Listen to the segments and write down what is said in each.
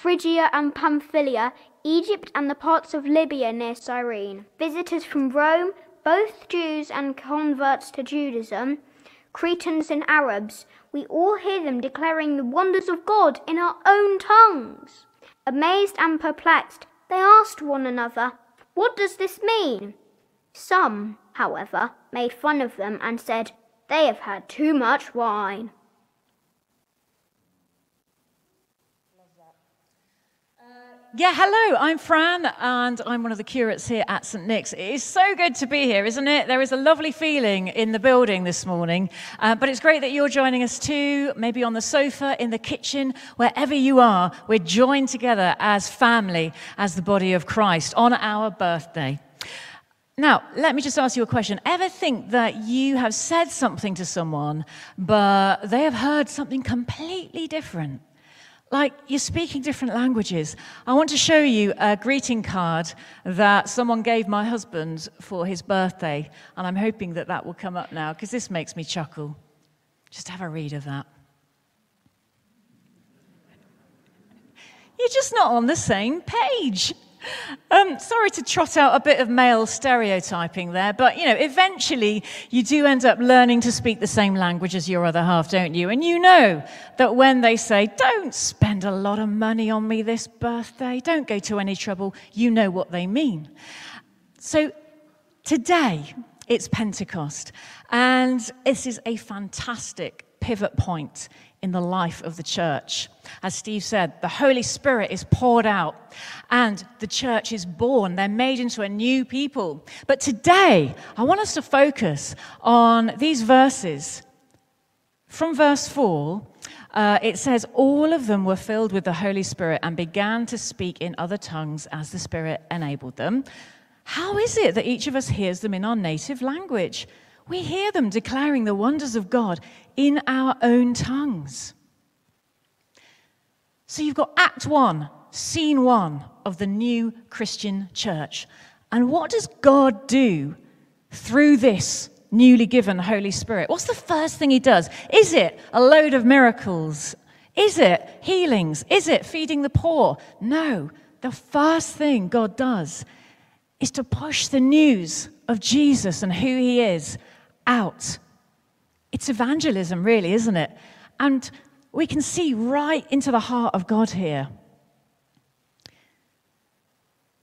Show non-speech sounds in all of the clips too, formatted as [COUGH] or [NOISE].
Phrygia and Pamphylia, Egypt and the parts of Libya near Cyrene, visitors from Rome, both Jews and converts to Judaism, Cretans and Arabs, we all hear them declaring the wonders of God in our own tongues. Amazed and perplexed, they asked one another, What does this mean? Some, however, made fun of them and said, They have had too much wine. Yeah, hello, I'm Fran, and I'm one of the curates here at St. Nick's. It is so good to be here, isn't it? There is a lovely feeling in the building this morning, uh, but it's great that you're joining us too, maybe on the sofa, in the kitchen, wherever you are. We're joined together as family, as the body of Christ on our birthday. Now, let me just ask you a question. Ever think that you have said something to someone, but they have heard something completely different? Like you're speaking different languages. I want to show you a greeting card that someone gave my husband for his birthday, and I'm hoping that that will come up now because this makes me chuckle. Just have a read of that. You're just not on the same page. Um, sorry to trot out a bit of male stereotyping there, but you know, eventually you do end up learning to speak the same language as your other half, don't you? And you know that when they say, Don't spend a lot of money on me this birthday, don't go to any trouble, you know what they mean. So today, it's Pentecost, and this is a fantastic pivot point in the life of the church. As Steve said, the Holy Spirit is poured out and the church is born. They're made into a new people. But today, I want us to focus on these verses. From verse 4, uh, it says, All of them were filled with the Holy Spirit and began to speak in other tongues as the Spirit enabled them. How is it that each of us hears them in our native language? We hear them declaring the wonders of God in our own tongues. So you've got Act 1, Scene 1 of the new Christian church. And what does God do through this newly given Holy Spirit? What's the first thing He does? Is it a load of miracles? Is it healings? Is it feeding the poor? No. The first thing God does is to push the news of Jesus and who He is out. It's evangelism, really, isn't it? And we can see right into the heart of God here.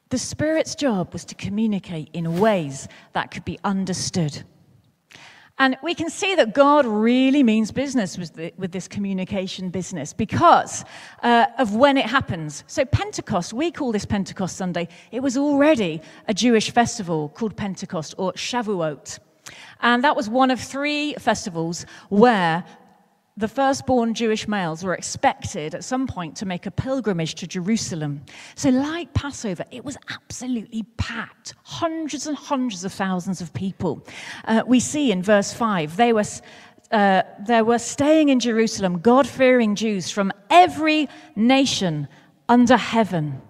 The Spirit's job was to communicate in ways that could be understood. And we can see that God really means business with, the, with this communication business because uh, of when it happens. So, Pentecost, we call this Pentecost Sunday. It was already a Jewish festival called Pentecost or Shavuot. And that was one of three festivals where the firstborn Jewish males were expected at some point to make a pilgrimage to Jerusalem. So, like Passover, it was absolutely packed hundreds and hundreds of thousands of people. Uh, we see in verse 5 they were. Uh, there were staying in Jerusalem God fearing Jews from every nation under heaven.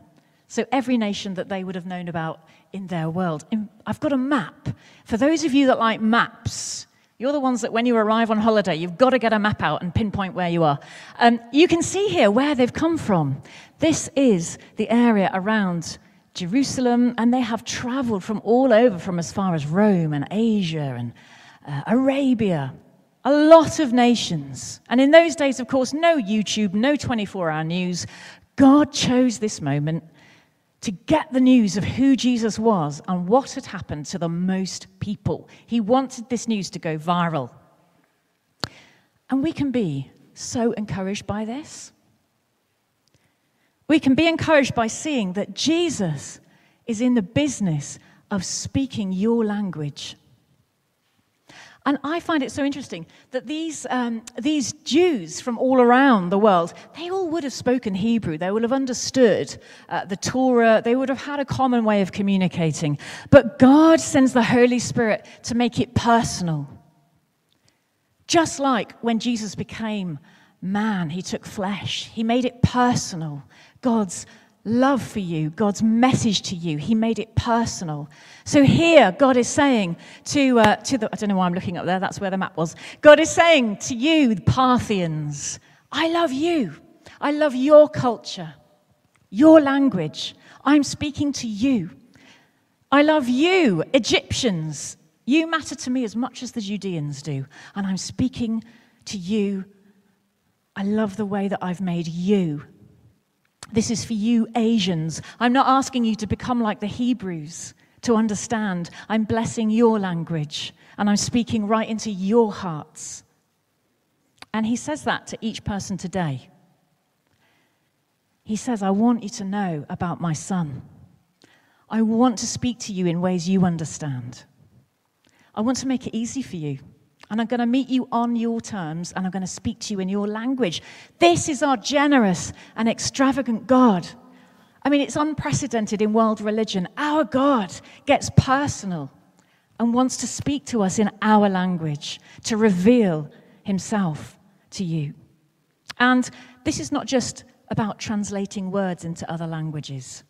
So, every nation that they would have known about in their world. I've got a map. For those of you that like maps, you're the ones that when you arrive on holiday, you've got to get a map out and pinpoint where you are. Um, you can see here where they've come from. This is the area around Jerusalem, and they have traveled from all over, from as far as Rome and Asia and uh, Arabia. A lot of nations. And in those days, of course, no YouTube, no 24 hour news. God chose this moment to get the news of who Jesus was and what had happened to the most people. He wanted this news to go viral. And we can be so encouraged by this. We can be encouraged by seeing that Jesus is in the business of speaking your language. And I find it so interesting that these, um, these Jews from all around the world, they all would have spoken Hebrew. They would have understood uh, the Torah. They would have had a common way of communicating. But God sends the Holy Spirit to make it personal. Just like when Jesus became man, he took flesh, he made it personal. God's love for you, God's message to you. He made it personal. So here, God is saying to, uh, to the, I don't know why I'm looking up there, that's where the map was. God is saying to you, the Parthians, I love you. I love your culture, your language. I'm speaking to you. I love you, Egyptians. You matter to me as much as the Judeans do. And I'm speaking to you. I love the way that I've made you this is for you, Asians. I'm not asking you to become like the Hebrews to understand. I'm blessing your language and I'm speaking right into your hearts. And he says that to each person today. He says, I want you to know about my son. I want to speak to you in ways you understand. I want to make it easy for you. And I'm going to meet you on your terms and I'm going to speak to you in your language. This is our generous and extravagant God. I mean, it's unprecedented in world religion. Our God gets personal and wants to speak to us in our language, to reveal himself to you. And this is not just about translating words into other languages.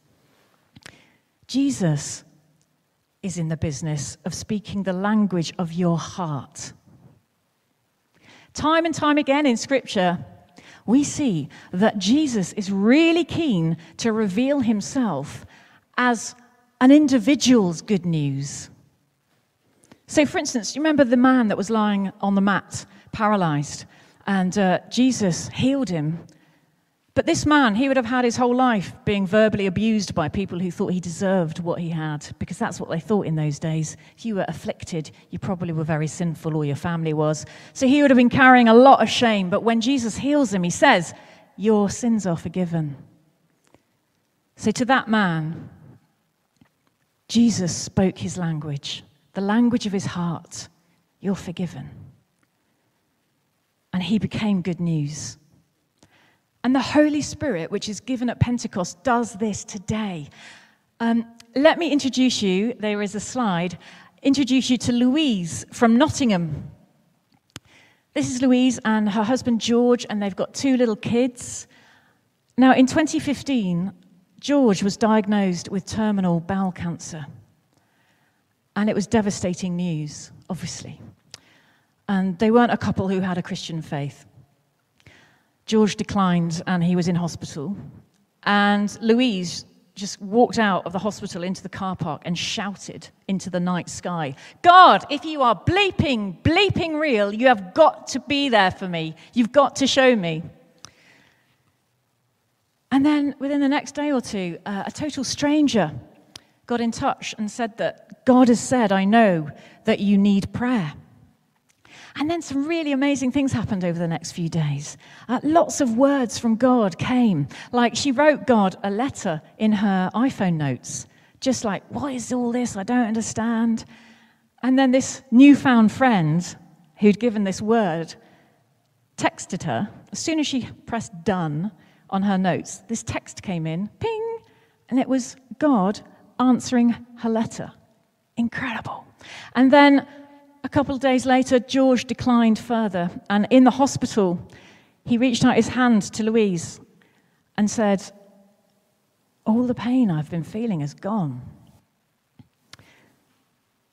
Jesus is in the business of speaking the language of your heart. Time and time again in Scripture, we see that Jesus is really keen to reveal himself as an individual's good news. So, for instance, you remember the man that was lying on the mat, paralyzed, and uh, Jesus healed him but this man, he would have had his whole life being verbally abused by people who thought he deserved what he had, because that's what they thought in those days. If you were afflicted, you probably were very sinful, or your family was. So he would have been carrying a lot of shame. But when Jesus heals him, he says, Your sins are forgiven. So to that man, Jesus spoke his language, the language of his heart. You're forgiven. And he became good news. And the Holy Spirit, which is given at Pentecost, does this today. Um, let me introduce you, there is a slide, introduce you to Louise from Nottingham. This is Louise and her husband George, and they've got two little kids. Now, in 2015, George was diagnosed with terminal bowel cancer. And it was devastating news, obviously. And they weren't a couple who had a Christian faith. George declined and he was in hospital. And Louise just walked out of the hospital into the car park and shouted into the night sky God, if you are bleeping, bleeping real, you have got to be there for me. You've got to show me. And then within the next day or two, uh, a total stranger got in touch and said that God has said, I know that you need prayer. And then some really amazing things happened over the next few days. Uh, lots of words from God came. Like she wrote God a letter in her iPhone notes, just like, What is all this? I don't understand. And then this newfound friend who'd given this word texted her. As soon as she pressed done on her notes, this text came in ping, and it was God answering her letter. Incredible. And then a couple of days later, George declined further, and in the hospital, he reached out his hand to Louise and said, All the pain I've been feeling is gone.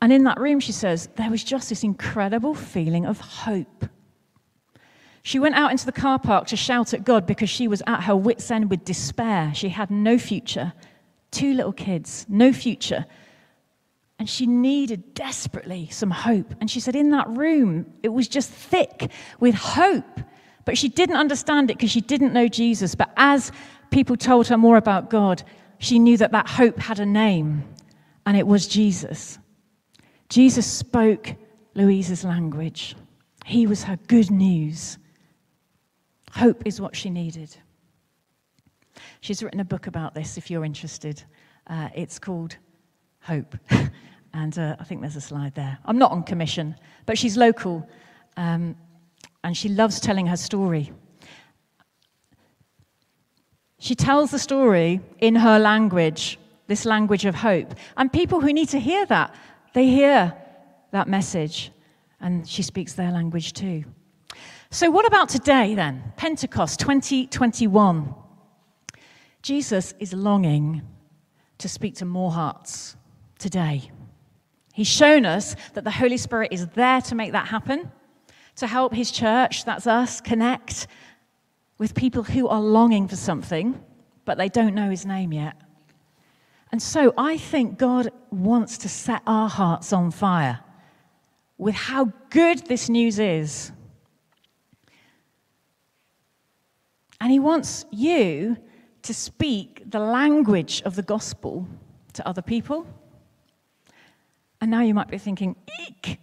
And in that room, she says, there was just this incredible feeling of hope. She went out into the car park to shout at God because she was at her wits' end with despair. She had no future, two little kids, no future. And she needed desperately some hope. And she said, in that room, it was just thick with hope. But she didn't understand it because she didn't know Jesus. But as people told her more about God, she knew that that hope had a name, and it was Jesus. Jesus spoke Louise's language. He was her good news. Hope is what she needed. She's written a book about this if you're interested. Uh, it's called Hope. [LAUGHS] and uh, I think there's a slide there. I'm not on commission, but she's local um, and she loves telling her story. She tells the story in her language, this language of hope. And people who need to hear that, they hear that message. And she speaks their language too. So, what about today then? Pentecost 2021. Jesus is longing to speak to more hearts today. He's shown us that the Holy Spirit is there to make that happen, to help his church, that's us, connect with people who are longing for something, but they don't know his name yet. And so I think God wants to set our hearts on fire with how good this news is. And he wants you to speak the language of the gospel to other people. And now you might be thinking, eek,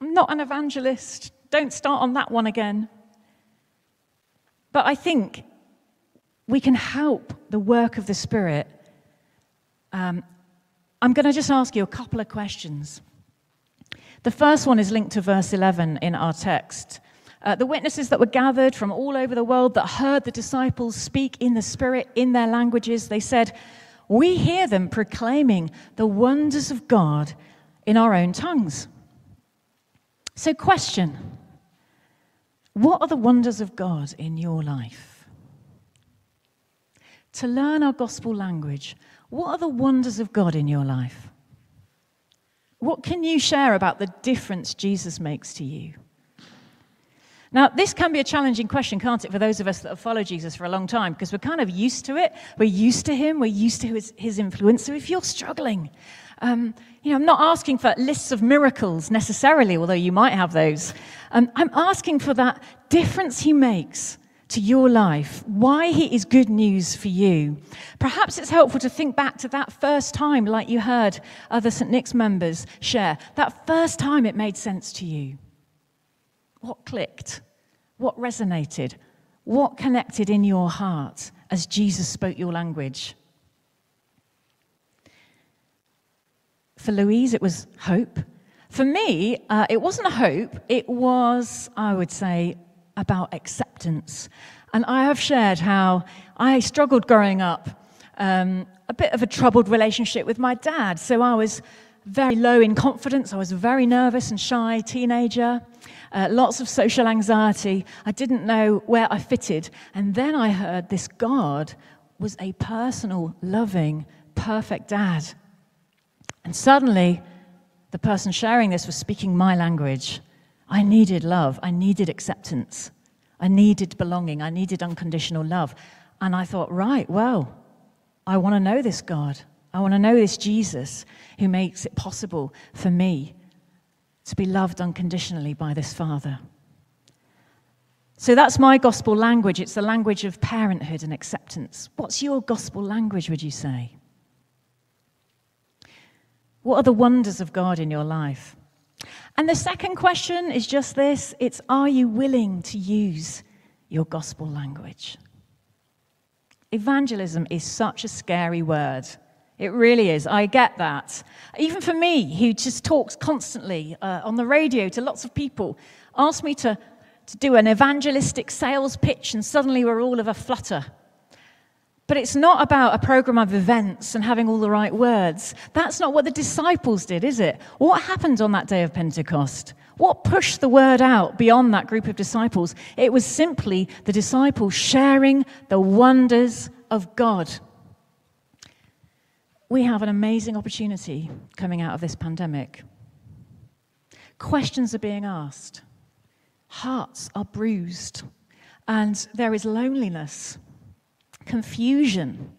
I'm not an evangelist. Don't start on that one again. But I think we can help the work of the Spirit. Um, I'm going to just ask you a couple of questions. The first one is linked to verse 11 in our text. Uh, the witnesses that were gathered from all over the world that heard the disciples speak in the Spirit in their languages, they said, We hear them proclaiming the wonders of God in our own tongues. So, question what are the wonders of God in your life? To learn our gospel language, what are the wonders of God in your life? What can you share about the difference Jesus makes to you? Now, this can be a challenging question, can't it, for those of us that have followed Jesus for a long time, because we're kind of used to it. We're used to him, we're used to his, his influence. So if you're struggling, um, you know, I'm not asking for lists of miracles necessarily, although you might have those. Um, I'm asking for that difference he makes to your life, why he is good news for you. Perhaps it's helpful to think back to that first time, like you heard other St. Nick's members share, that first time it made sense to you. What clicked? What resonated? What connected in your heart as Jesus spoke your language? For Louise, it was hope. For me, uh, it wasn't a hope, it was, I would say, about acceptance. And I have shared how I struggled growing up, um, a bit of a troubled relationship with my dad. So I was very low in confidence, I was a very nervous and shy teenager. Uh, lots of social anxiety. I didn't know where I fitted. And then I heard this God was a personal, loving, perfect dad. And suddenly, the person sharing this was speaking my language. I needed love. I needed acceptance. I needed belonging. I needed unconditional love. And I thought, right, well, I want to know this God. I want to know this Jesus who makes it possible for me to be loved unconditionally by this Father. So that's my gospel language. It's the language of parenthood and acceptance. What's your gospel language, would you say? What are the wonders of God in your life? And the second question is just this it's are you willing to use your gospel language? Evangelism is such a scary word. It really is. I get that. Even for me, who just talks constantly uh, on the radio to lots of people, ask me to, to do an evangelistic sales pitch, and suddenly we're all of a flutter. But it's not about a program of events and having all the right words. That's not what the disciples did, is it? What happened on that day of Pentecost? What pushed the word out beyond that group of disciples? It was simply the disciples sharing the wonders of God. We have an amazing opportunity coming out of this pandemic. Questions are being asked, hearts are bruised, and there is loneliness confusion.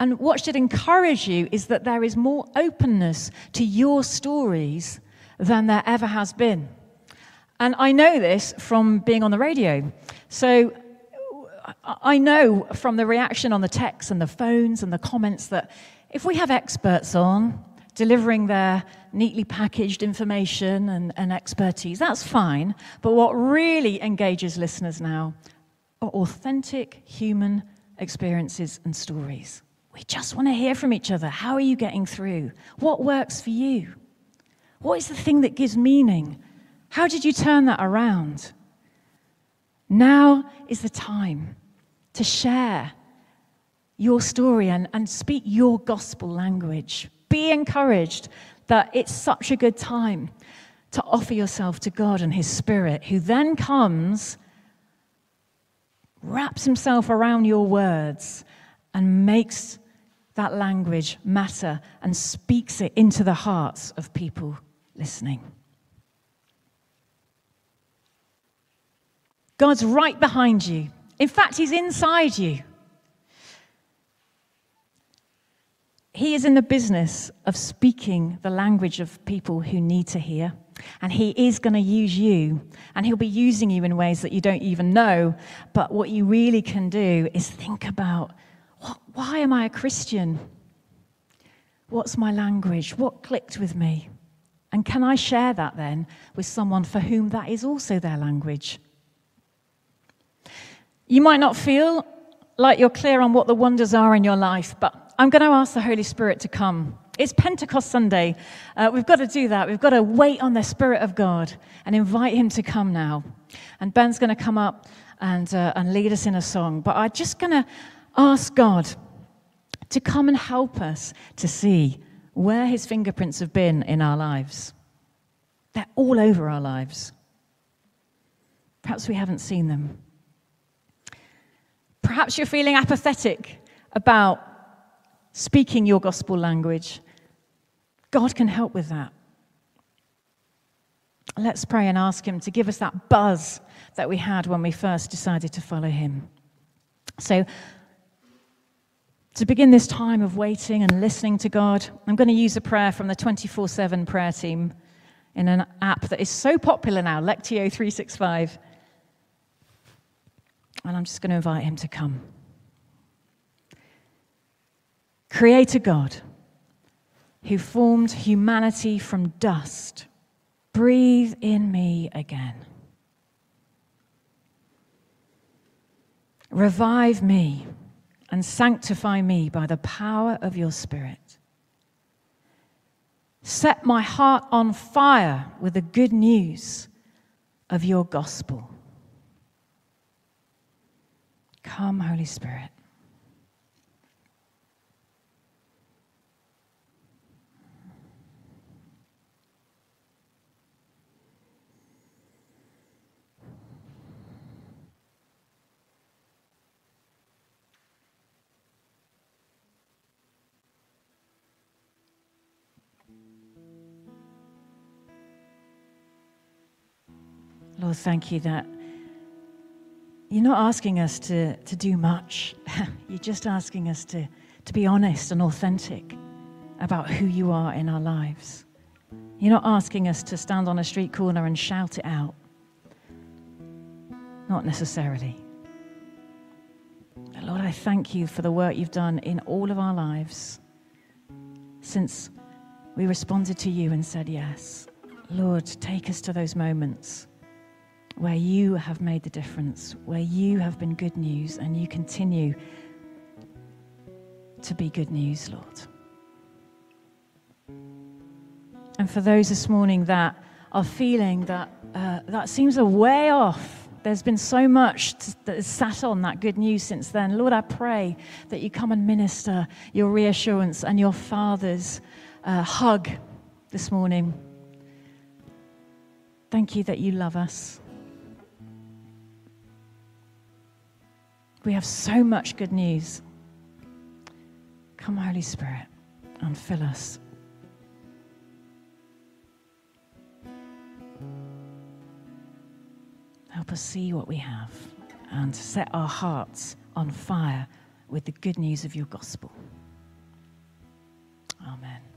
And what should encourage you is that there is more openness to your stories than there ever has been. And I know this from being on the radio. So I know from the reaction on the texts and the phones and the comments that if we have experts on delivering their neatly packaged information and, and expertise, that's fine. But what really engages listeners now are authentic human experiences and stories. We just want to hear from each other. How are you getting through? What works for you? What is the thing that gives meaning? How did you turn that around? Now is the time to share your story and, and speak your gospel language. Be encouraged that it's such a good time to offer yourself to God and His Spirit, who then comes, wraps Himself around your words, and makes that language matter and speaks it into the hearts of people listening. God's right behind you. In fact, He's inside you. He is in the business of speaking the language of people who need to hear. And He is going to use you. And He'll be using you in ways that you don't even know. But what you really can do is think about what, why am I a Christian? What's my language? What clicked with me? And can I share that then with someone for whom that is also their language? You might not feel like you're clear on what the wonders are in your life, but I'm going to ask the Holy Spirit to come. It's Pentecost Sunday. Uh, we've got to do that. We've got to wait on the Spirit of God and invite Him to come now. And Ben's going to come up and, uh, and lead us in a song. But I'm just going to ask God to come and help us to see where His fingerprints have been in our lives. They're all over our lives. Perhaps we haven't seen them. Perhaps you're feeling apathetic about speaking your gospel language. God can help with that. Let's pray and ask Him to give us that buzz that we had when we first decided to follow Him. So, to begin this time of waiting and listening to God, I'm going to use a prayer from the 24 7 prayer team in an app that is so popular now, Lectio 365. And I'm just going to invite him to come. Creator God, who formed humanity from dust, breathe in me again. Revive me and sanctify me by the power of your Spirit. Set my heart on fire with the good news of your gospel. Come, Holy Spirit. Lord, thank you that you're not asking us to, to do much. [LAUGHS] You're just asking us to, to be honest and authentic about who you are in our lives. You're not asking us to stand on a street corner and shout it out. Not necessarily. Lord, I thank you for the work you've done in all of our lives since we responded to you and said yes. Lord, take us to those moments where you have made the difference, where you have been good news, and you continue to be good news, Lord. And for those this morning that are feeling that uh, that seems a way off, there's been so much that has sat on that good news since then. Lord, I pray that you come and minister your reassurance and your Father's uh, hug this morning. Thank you that you love us. We have so much good news. Come, Holy Spirit, and fill us. Help us see what we have and set our hearts on fire with the good news of your gospel. Amen.